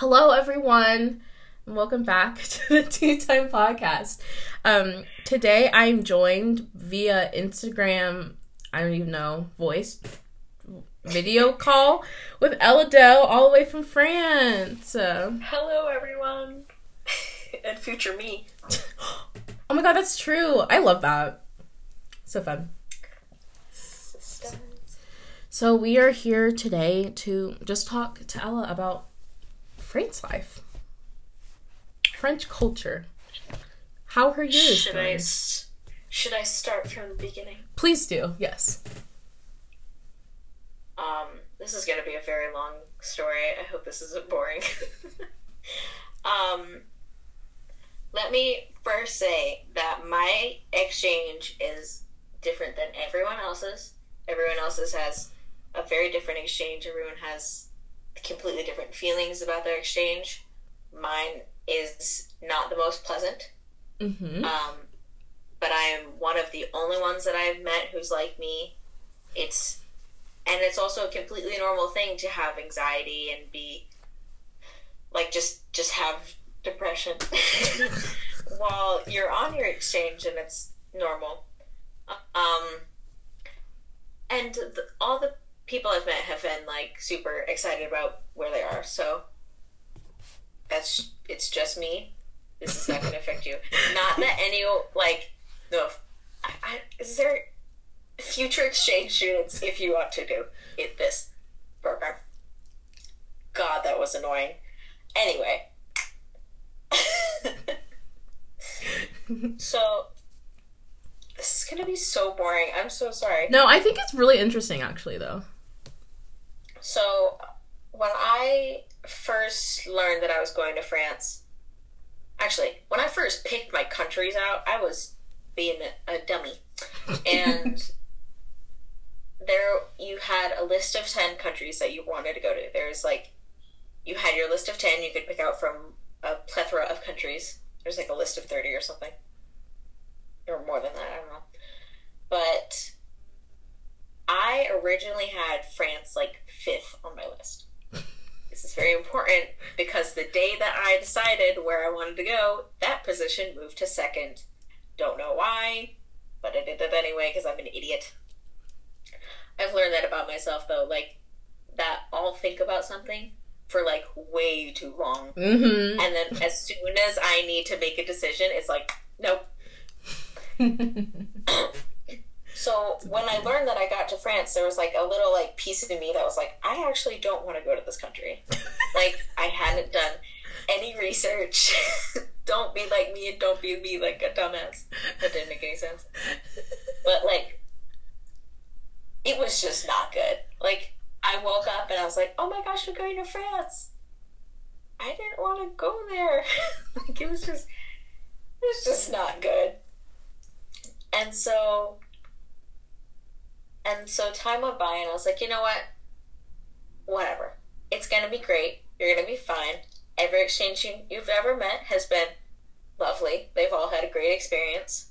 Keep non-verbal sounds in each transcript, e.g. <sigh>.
Hello, everyone, and welcome back <laughs> to the Tea Time Podcast. Um, today, I'm joined via Instagram. I don't even know voice video call with Ella Doe, all the way from France. Hello, everyone, <laughs> and future me. <gasps> oh my god, that's true. I love that. So fun. Sisters. So we are here today to just talk to Ella about French life, French culture. How her years Should I going? should I start from the beginning? Please do. Yes. Um, this is gonna be a very long story. I hope this isn't boring. <laughs> um, let me first say that my exchange is different than everyone else's. Everyone else's has a very different exchange. Everyone has completely different feelings about their exchange. Mine is not the most pleasant. Mm-hmm. Um, but I am one of the only ones that I've met who's like me. It's and it's also a completely normal thing to have anxiety and be like just just have depression <laughs> while you're on your exchange and it's normal. Um, and the, all the people I've met have been like super excited about where they are. So that's it's just me. This is not going to affect you. <laughs> Not that any like no. I, I, is there future exchange students if you want to do it, this program? God, that was annoying. Anyway, <laughs> so this is going to be so boring. I'm so sorry. No, I think it's really interesting, actually, though. So, when I first learned that I was going to France, actually, when I first picked my countries out, I was being a, dummy. And <laughs> there, you had a list of 10 countries that you wanted to go to. There's like, you had your list of 10 you could pick out from a plethora of countries. There's like a list of 30 or something. Or more than that, I don't know. But I originally had France like fifth on my list. <laughs> This is very important because the day that I decided where I wanted to go, that position moved to second. Don't know why, but I did it anyway because I'm an idiot. I've learned that about myself though, like that I'll think about something for like way too long. Mm-hmm. And then as soon as I need to make a decision, it's like, nope, <laughs> so when I learned that I got to France, there was like a little like piece of me that was like, I actually don't want to go to this country. <laughs> like I hadn't done any research. <laughs> don't be like me and don't be me like a dumbass. That didn't make any sense. But like it was just not good. Like I woke up and I was like, Oh my gosh, we're going to France. I didn't want to go there. <laughs> like it was just it was just not good. And so and so time went by, and I was like, you know what? Whatever. It's going to be great. You're going to be fine. Every exchange you, you've ever met has been lovely. They've all had a great experience.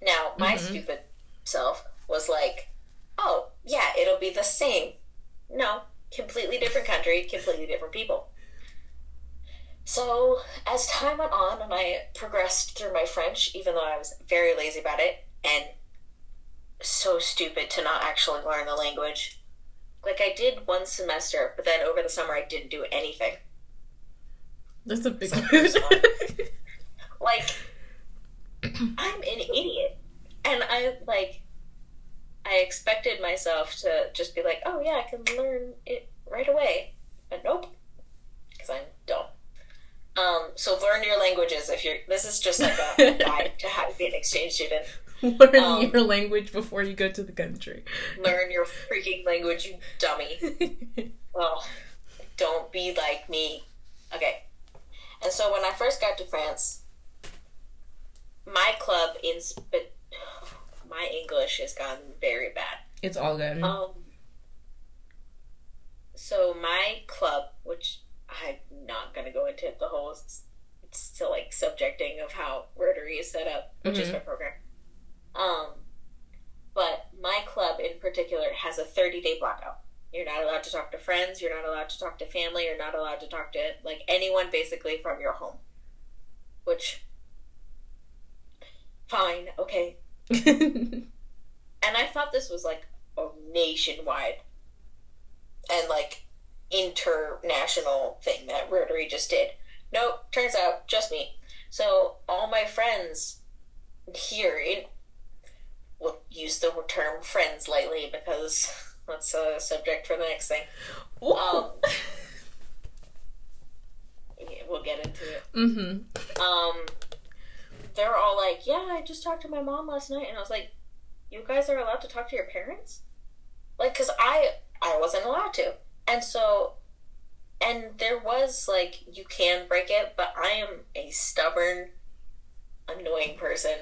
Now, my Mhm. stupid self was like, oh, yeah, it'll be the same. No, completely different country, completely different people. So, as time went on and I progressed through my French, even though I was very lazy about it and so stupid to not actually learn the language. Like, I did one semester, but then over the summer I didn't do anything. That's a big mood. <laughs> Like, I'm an idiot. And I, like, I expected myself to just be like, oh yeah, I can learn it right away. But nope. Because I'm dumb. Um, so learn your languages if you're, this is just like a <laughs> guide to how to be an exchange student. <laughs> Learn Um, your language before you go to the country. Learn your freaking language, you dummy. <laughs> Well, don't be like me. Okay. And so when I first got to France, my club in Sp- my English has gotten very bad. it's all good. Um. So my club, which I'm not gonna go into the whole s- still like subjecting of how Rotary is set up, which is Mhm. my program. Um, but my club in particular has a 30 day blackout. You're not allowed to talk to friends. You're not allowed to talk to family. You're not allowed to talk to like anyone basically from your home. Which, fine, okay. <laughs> and I thought this was like a nationwide and like international thing that Rotary just did. Nope, turns out just me. So all my friends here in use the term friends lightly because <laughs> that's a subject for the next thing. Um, <laughs> yeah, we'll get into it. mm-hmm. Um, they're all like, "Yeah, I just talked to my mom last night," and I was like, "You guys are allowed to talk to your parents?" Like, cause I I wasn't allowed to, and so, and there was like, you can break it, but I am a stubborn, annoying person.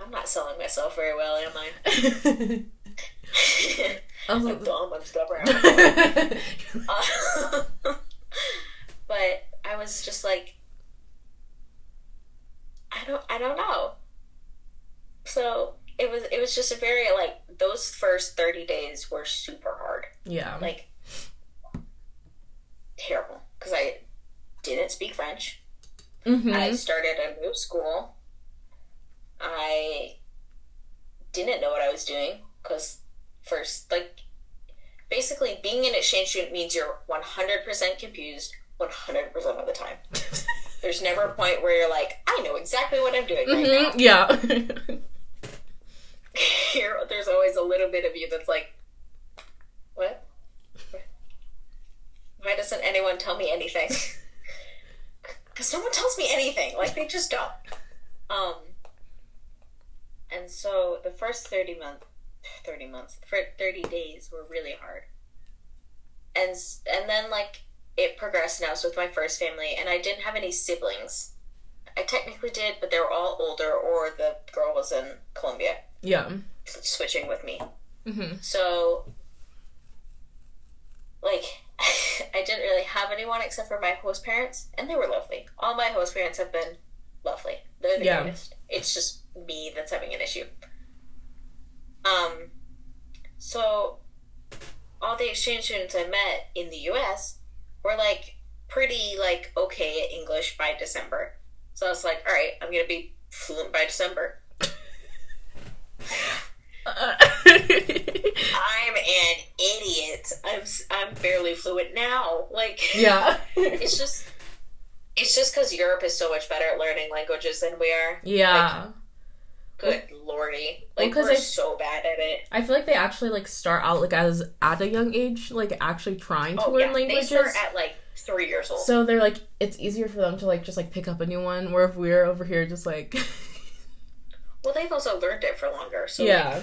I'm not selling myself very well, am I? <laughs> <laughs> I'm like, dumb. I'm stubborn. Uh, <laughs> but I was just like, I don't, I don't know. So it was, it was just a very like those first thirty days were super hard, yeah. like terrible because I didn't speak French. mm-hmm. I started a new school. I didn't know what I was doing because first, like, basically being an exchange student means you're 100% confused 100% of the time. <laughs> There's never a point where you're like, I know exactly what I'm doing right now. Mhm, Yeah. <laughs> Here, there's always a little bit of you that's like, what? Why doesn't anyone tell me anything? <laughs> Because no one tells me anything. Like, they just don't. Um, and so the first 30 months, 30 months, for 30 days were really hard. And, and then, like, it progressed now. So with my first family, and I didn't have any siblings. I technically did, but they were all older, or the girl was in Colombia yeah. switching with me. Mm-hmm. So, like, <laughs> I didn't really have anyone except for my host parents, and they were lovely. All my host parents have been lovely. They're the Yeah. greatest. It's just me that's having an issue. Um, so all the exchange students I met in the U.S. were like pretty like okay at English by December. So I was like, all right, I'm gonna be fluent by December. <laughs> I'm an idiot. I'm I'm barely fluent now. Like yeah. <laughs> it's just it's just because Europe is so much better at learning languages than we are. yeah. Good lordy, Well, like 'cause we're I- so bad at it. I feel like they actually like start out like as at a young age, like actually trying to Oh learn yeah, languages. they start at like three years old. so they're like it's easier for them to like just like pick up a new one. Where if we're over here just like <laughs> well, they've also learned it for longer. So yeah.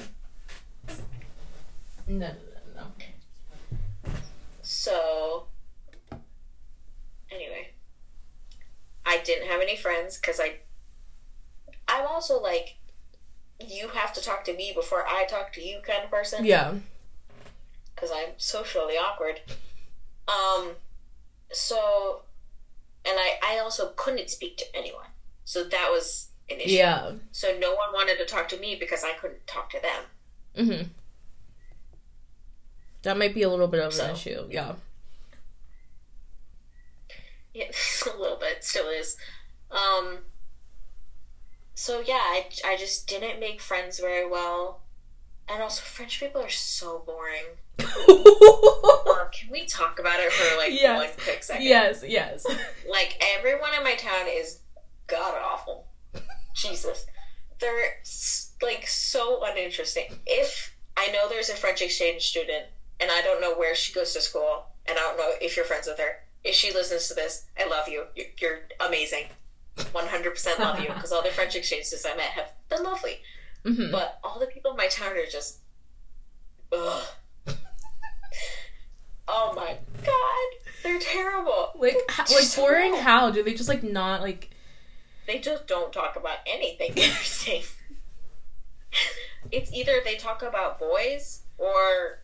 No, no, no, no. So, anyway, I didn't have any friends because I. I'm also like, you have to talk to me before I talk to you kind of person. Yeah. Because I'm socially awkward. Um, so, and I, I also couldn't speak to anyone. So that was an issue. Yeah. So no one wanted to talk to me because I couldn't talk to them. Mm-hmm. That might be a little bit of So. an issue. Yeah. Yeah, <laughs> a little bit, still is. Um, so yeah, I, I just didn't make friends very well. And also, French people are so boring. <laughs> Uh, can we talk about it for like Yes. one quick second? yes, yes. Like, everyone in my town is god awful. Jesus. They're like so uninteresting. If I know there's a French exchange student and I don't know where she goes to school, and I don't know if you're friends with her, if she listens to this, I love you. You're, you're amazing. 100% love you because all the French exchanges I met have been lovely. hmm But all the people in my town are just. Ugh. oh my god. They're terrible. Like, like boring. How do they just like not like? They just don't talk about anything <laughs> interesting. it's either they talk about boys or.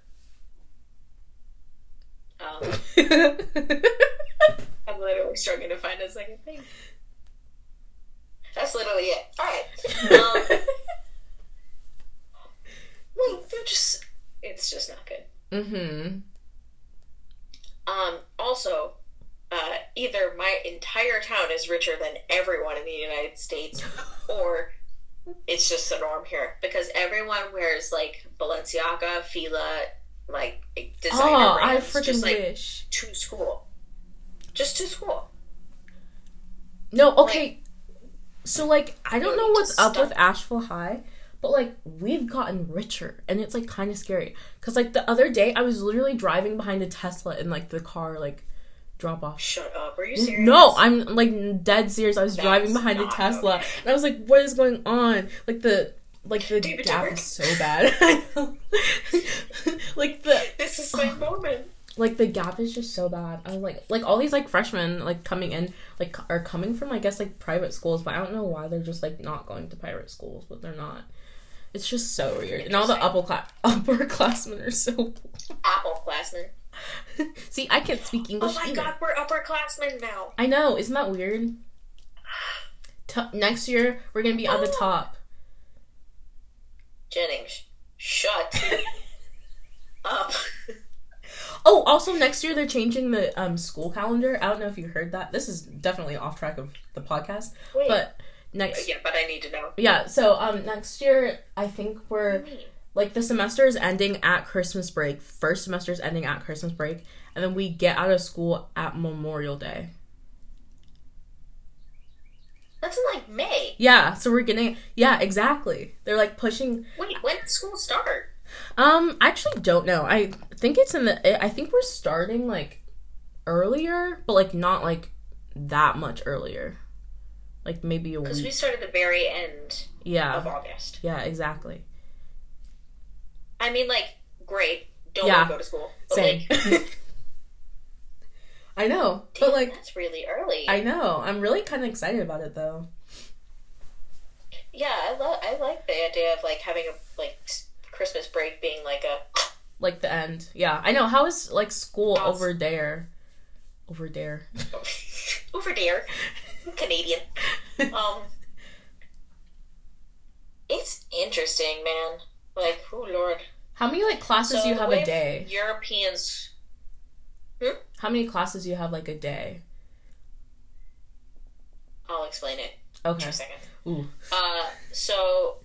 Um, <laughs> I'm literally struggling to find a second thing. That's literally it. Alright. Um, like, they're just. It's just not good. mm-hmm. Um, also, uh, either my entire town is richer than everyone in the United States, <laughs> or it's just the norm here because everyone wears like Balenciaga, Fila, like designer Oh, I brands, freaking just like wish. to school, just to school. No, okay. So like I don't know what's up with Asheville High, but like we've gotten richer and it's like kind of scary cuz like the other day I was literally driving behind a Tesla and like the car like drop off. Shut up! Are you serious? No, I'm like dead serious. I was That's driving behind a Tesla okay. and I was like what is going on? Like the like the David gap Dobrik. is so bad. <laughs> Like the This is my <sighs> moment. Like the gap is just so bad. I was like, like all these like freshmen like coming in like are coming from I guess like private schools, but I don't know why they're just like not going to private schools, but they're not. It's just so weird, and all the upper class <laughs> upperclassmen are so. <laughs> Apple classmen. See, I can't speak oh English. Oh my either. god, we're upperclassmen now. I know, isn't that weird? T- next year we're gonna be on the Oh. top. Jennings, shut up. Oh, also next year they're changing the um school calendar. I don't know if you heard that. This is definitely off track of the podcast, Wait. but next yeah, but I need to know. Yeah, so um next year I think we're like the semester is ending at Christmas break. First semester is ending at Christmas break, and then we get out of school at Memorial Day. That's in like May. Yeah, so we're getting yeah, exactly. They're like pushing Wait, when did school start? Um I actually don't know. I think it's in the I think we're starting like earlier, but like not like that much earlier. Like maybe a Because we started the very end Yeah. of August. Yeah, exactly. I mean, like, great. Don't Yeah. want to go to school. Same. like, <laughs> I know. damn, But like that's really early. I know. I'm really kind of excited about it though. yeah, I love. I like the idea of like having a like Christmas break being like a <clears throat> like the end. Yeah, I know. How is like school over there? Over there. <laughs> over there, Canadian. <laughs> Um, it's interesting, man. Like, oh lord. How many like classes do you have a day? Europeans. How many classes do you have like a day? I'll explain it Okay. in a second. Ooh. Uh, so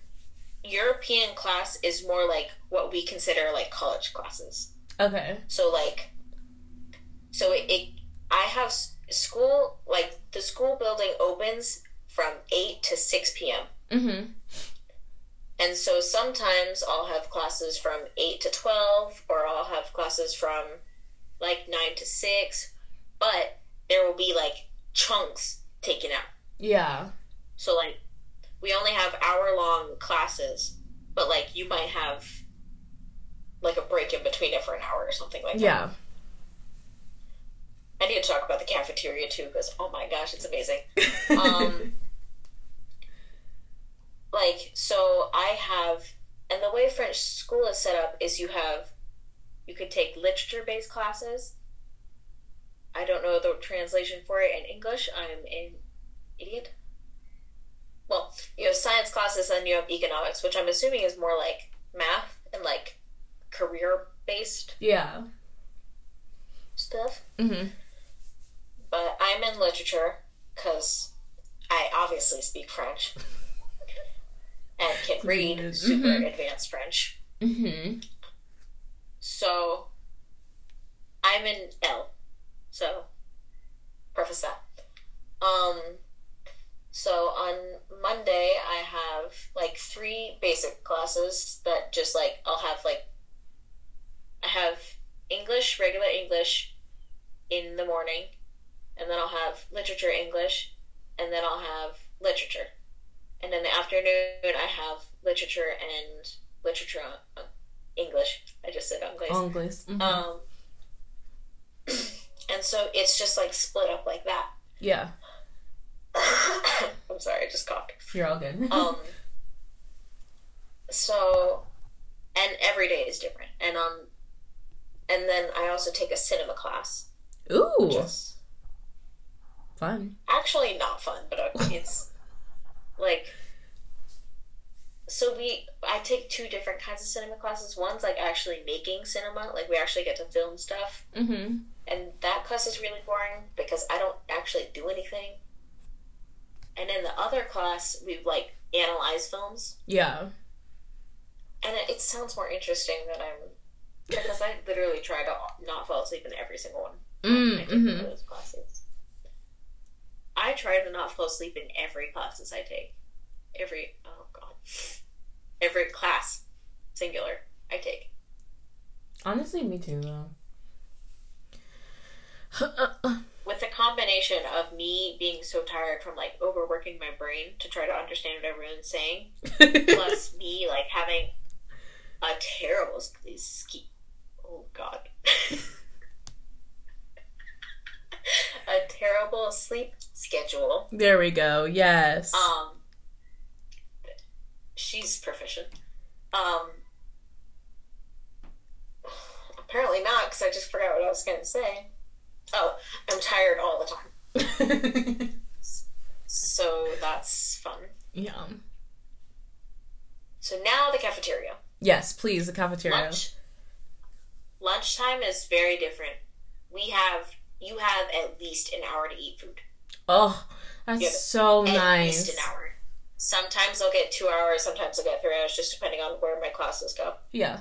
European class is more like what we consider like college classes. Okay. So like, so it, it I have school like the school building opens from eight to six p.m. Mm-hmm. And so sometimes I'll have classes from 8 to 12, or I'll have classes from like 9 to 6, but there will be like chunks taken out. Yeah. So, like, we only have hour long classes, but like you might have like a break in between it for an hour or something like that. Yeah. I need to talk about the cafeteria too, because oh my gosh, it's amazing. <laughs> um, like so i have and the way french school is set up is you have you could take literature based classes i don't know the translation for it in english i'm an idiot well you have science classes and you have economics which i'm assuming is more like math and like career based yeah. stuff Mm-hmm. but i'm in literature because i obviously speak french and can read Mhm. super advanced French. Mm-hmm. So I'm in L. So preface that. Um so on Monday I have like three basic classes that just like I'll have like I have English, regular English in the morning, and then I'll have literature English, and then I'll have literature. And in the afternoon, I have literature and literature uh, English. I just said English. Anglais. Mhm. Um, <clears throat> and so it's just like split up like that. yeah. I'm sorry, I just coughed. You're all good. <laughs> Um, so, and every day is different. And um, and then I also take a cinema class, which Ooh. is Fun. actually not fun, but <laughs> it's like so we I take two different kinds of cinema classes. One's like actually making cinema, like we actually get to film stuff, Mm-hmm. and that class is really boring because I don't actually do anything. And in the other class, we like analyze films, Yeah. and it, it sounds more interesting than I'm because I literally try to not fall asleep in every single one. Mm, I take one of hmm those classes. I try to not fall asleep in every classes I take. Every oh god, every class, singular, I take. Honestly, me too, though. With the combination of me being so tired from like overworking my brain to try to understand what everyone's saying, <laughs> plus me like having a terrible ski. Oh God, <laughs> a terrible sleep schedule. there we go. Yes. Um, she's proficient. Um, <sighs> apparently not, because I just forgot what I was going to say. Oh, I'm tired all the time. <laughs> So that's fun. yeah. So now the cafeteria. Yes, please, the cafeteria. Lunch. Lunchtime is very different. We have you have at least an hour to eat food. Oh, that's so At nice. At least an hour. Sometimes I'll get two hours. Sometimes I'll get three hours, just depending on where my classes go. Yeah.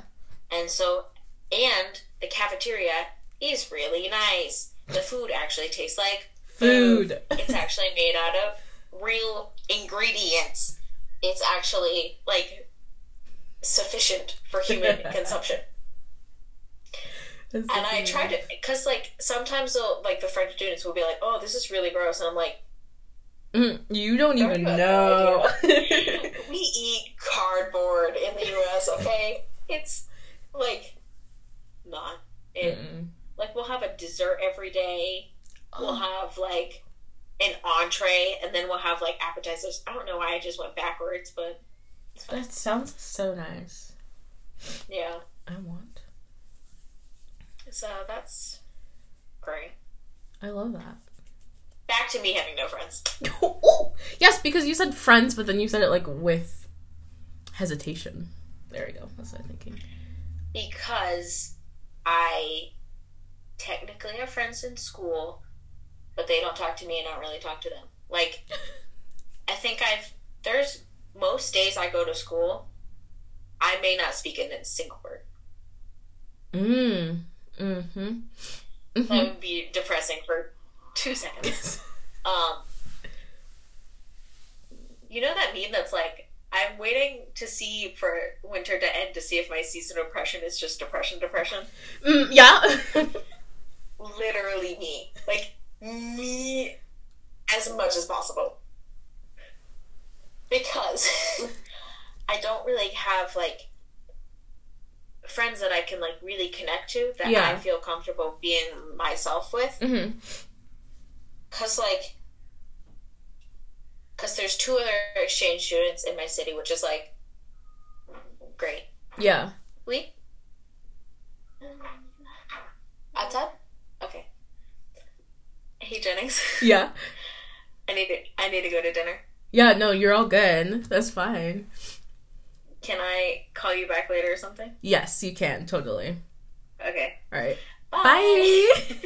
And so, and the cafeteria is really nice. The food actually tastes like Food. It's actually made out of real ingredients. It's actually like sufficient for human <laughs> consumption. That's And I try to, because like sometimes like the French students will be like, "Oh, this is really gross," and I'm like, Mm, you don't Don't even even know. <laughs> "We eat cardboard in the U.S. Okay, it's like not it. Mm-mm. Like we'll have a dessert every day. We'll Oh, have like an entree, and then we'll have like appetizers. I don't know why I just went backwards, but that sounds so nice. yeah. I want. So that's great. I love that. Back to me having no friends. <laughs> Ooh. yes, because you said friends, but then you said it like with hesitation. There we go. That's what I'm thinking. because I technically have friends in school, but they don't talk to me and I don't really talk to them. Like, <laughs> I think I've, there's most days I go to school, I may not speak in a single word. Mm. Mm-hmm. That hmm would be depressing for two seconds. <laughs> Um, you know that meme that's like, I'm waiting to see for winter to end to see if my season of depression is just depression, depression. mm, yeah. <laughs> literally me. Like me as much as possible. Because <laughs> I don't really have like friends that I can like really connect to that Yeah. I feel comfortable being myself with. hmm Cause like because there's two other exchange students in my city, which is like great. Yeah. We outside? Okay. Hey Jennings. <laughs> Yeah. I need to I need to go to dinner. Yeah, no, you're all good. That's fine. Can I call you back later or something? Yes, you can, totally. Okay. All right. Bye. Bye. <laughs>